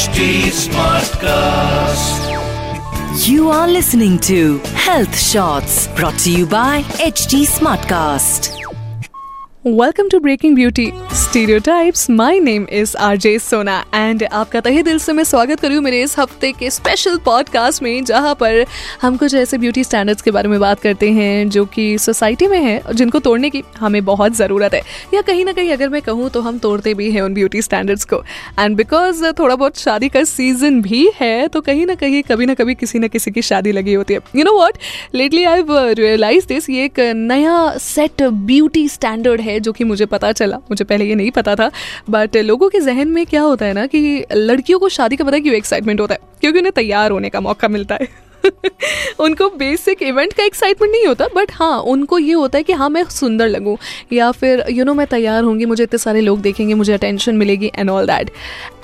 HD Smartcast. You are listening to Health Shots brought to you by HD Smartcast. Welcome to Breaking Beauty. Stereotypes my name is RJ Sona and आपका तहे दिल से मैं स्वागत करूँ मेरे इस हफ़्ते के स्पेशल पॉडकास्ट में, जहाँ पर हम कुछ ऐसे ब्यूटी स्टैंडर्ड्स के बारे में बात करते हैं जो कि सोसाइटी में है और जिनको तोड़ने की हमें बहुत ज़रूरत है। या कहीं ना कहीं अगर मैं कहूँ तो हम तोड़ते भी हैं उन ब्यूटी स्टैंडर्ड्स को। एंड बिकॉज़ थोड़ा बहुत शादी का सीज़न भी है तो कहीं ना कहीं कभी ना कभी किसी ना किसी की शादी लगी होती है। You know what lately I realise this ये एक नया सेट ब्यूटी स्टैंडर्ड है जो कि मुझे पता चला, मुझे पहले ये नहीं पता था बट लोगों के जहन में क्या होता है ना कि लड़कियों को शादी का पता है क्यों एक्साइटमेंट होता है, क्योंकि उन्हें तैयार होने का मौका मिलता है। उनको बेसिक इवेंट का एक्साइटमेंट नहीं होता बट हाँ उनको ये होता है कि हाँ मैं सुंदर लगूँ या फिर यू you नो know, मैं तैयार होंगी मुझे इतने सारे लोग देखेंगे मुझे अटेंशन मिलेगी and all that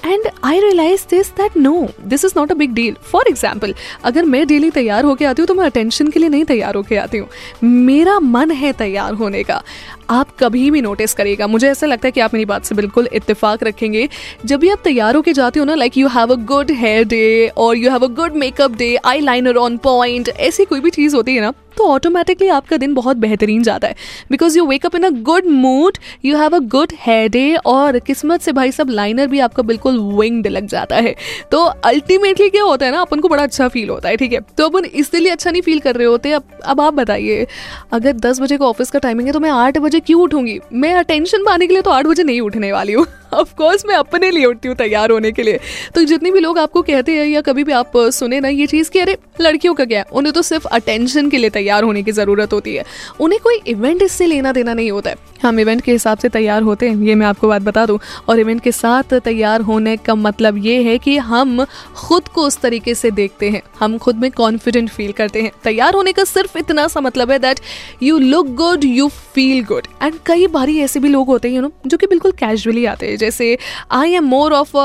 and I realise this that no this is not a big deal for example अगर मैं डेली तैयार होकर आती हूँ तो मैं अटेंशन के लिए नहीं तैयार होकर आती हूँ। मेरा मन है तैयार होने का। आप कभी भी नोटिस करिएगा। मुझे ऐसा लगता है कि आप मेरी बात से बिल्कुल इत्तेफाक रखेंगे। जब भी आप तैयार होकर जाते हो ना like you have a good hair day और you have a good makeup day eyeliner on point ऐसी कोई भी चीज़ होती है ना तो ऑटोमेटिकली आपका दिन बहुत बेहतरीन जाता है। Because you wake up in a good mood you have a good hair day और किस्मत से भाई सब लाइनर भी आपका बिल्कुल विंग्ड लग जाता है। तो अल्टीमेटली क्या होता है ना, अपन को बड़ा अच्छा फील होता है, ठीक है? तो अपन इसलिए अच्छा नहीं फील कर रहे होते। अब अब आप बताइए, अगर दस बजे का ऑफ़िस का टाइमिंग है तो मैं आठ बजे क्यों उठूँगी? मैं अटेंशन पाने के लिए तो आठ बजे नहीं उठने वाली हूँ। ऑफकोर्स मैं अपने लिए उठती हूँ तैयार होने के लिए। तो जितनी भी लोग आपको कहते हैं या कभी भी आप सुने ना ये चीज़ कि अरे, लड़कियों का क्या है? उन्हें तो सिर्फ़ अटेंशन के लिए तैयार होने की ज़रूरत होती है। उन्हें कोई इवेंट इससे लेना देना नहीं होता है। हम इवेंट के हिसाब से तैयार होते हैं, ये मैं आपको बात बता दूँ। और इवेंट के साथ तैयार होने का मतलब ये है कि हम खुद को उस तरीके से देखते हैं। हम खुद में कॉन्फिडेंट फील करते हैं। तैयार होने का सिर्फ़ इतना सा मतलब है that you look good you feel good and कई बारी ऐसे भी लोग होते हैं यू नो जो कि बिल्कुल कैजुअली आते हैं। जैसे I am more of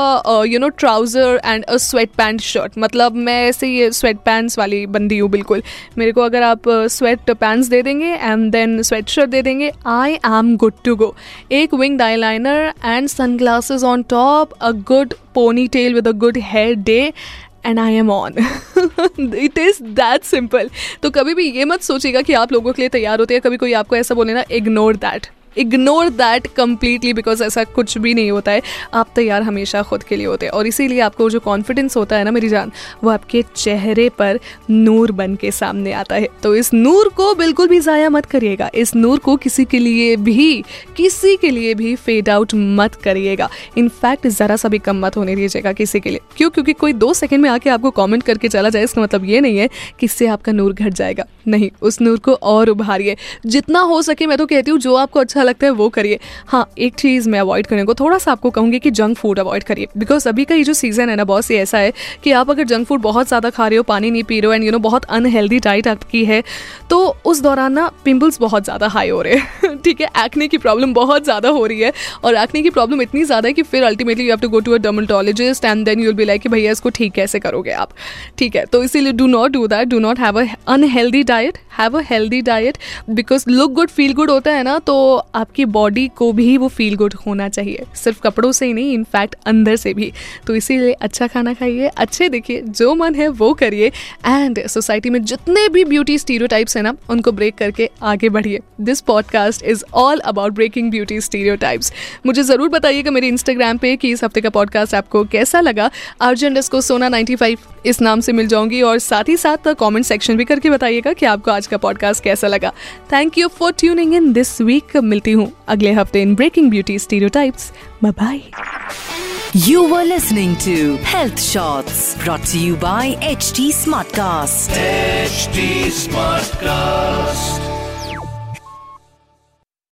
you know trouser and a sweat pant shirt मतलब मैं ऐसे ये स्वेट पैंट्स वाली बंदी हूँ बिल्कुल। मेरे को अगर आप स्वेट पैंट्स दे देंगे एंड देन स्वेट शर्ट दे देंगे. I am good to go एक wing liner and sunglasses on top a good ponytail with a good hair day and I am on it is that simple तो कभी भी ये मत सोचिएगा कि आप लोगों के लिए तैयार होते हैं, कभी कोई आपको ऐसा बोले ना ignore that ignore that completely because ऐसा कुछ भी नहीं होता है। आप तैयार हमेशा खुद के लिए होते हैं। और इसीलिए आपको जो कॉन्फिडेंस होता है ना, मेरी जान, वो आपके चेहरे पर नूर बन के सामने आता है। तो इस नूर को बिल्कुल भी ज़ाया मत करिएगा। इस नूर को किसी के लिए भी, किसी के लिए भी फेड आउट मत करिएगा। इनफैक्ट ज़रा सा भी कम मत होने दीजिएगा किसी के लिए। क्यों? क्योंकि कोई दो सेकंड में आके आपको कमेंट करके चला जाए, इसका मतलब ये नहीं है कि इससे आपका नूर घट जाएगा। नहीं, उस नूर को और उभारिए। जितना हो सके, मैं तो कहती हूँ, जो आपको अच्छा लगता है, वो करिए। हाँ एक चीज़ मैं अवॉइड करने को थोड़ा सा आपको कहूँगी कि जंक फ़ूड अवॉइड करिए। बिकॉज़ अभी का ये जो सीज़न है ना बहुत सी ऐसा है कि आप अगर जंक फ़ूड बहुत ज़्यादा खा रहे हो, पानी नहीं पी रहे हो एंड यू नो बहुत अनहेल्दी डाइट आपकी है तो उस दौरान ना पिम्पल्स बहुत ज़्यादा हाई हो रहे हैं। ठीक है एक्ने की प्रॉब्लम बहुत ज़्यादा हो रही है, और एक्ने की प्रॉब्लम इतनी ज़्यादा है कि फिर ultimately you have to go to a dermatologist and then you'll be like कि भैया, इसको ठीक कैसे करोगे आप? ठीक है तो इसीलिए do not do that do not have a unhealthy diet have a healthy diet because look good feel good होता है ना तो आपकी बॉडी को भी वो फील गुड होना चाहिए। सिर्फ़ कपड़ों से ही नहीं इनफैक्ट अंदर से भी। तो इसीलिए अच्छा खाना खाइए, अच्छे देखिए, जो मन है वो करिए। एंड सोसाइटी में जितने भी ब्यूटी स्टीरियो है ना, उनको ब्रेक करके आगे बढ़िए। This podcast is all about breaking beauty stereo मुझे ज़रूर बताइएगा मेरे इंस्टाग्राम पे कि इस हफ़्ते का पॉडकास्ट आपको कैसा लगा। अर्जेंट इसको सोना नाइन्टी इस नाम से मिल जाऊँगी और साथ ही साथ कमेंट सेक्शन भी करके बताइएगा कि आपको आज का पॉडकास्ट कैसा लगा thank you for tuning in this week मिलती हूँ अगले हफ़्ते in breaking beauty stereotypes you were were to to Health Shots brought to you by HT Smartcast. HT Smartcast.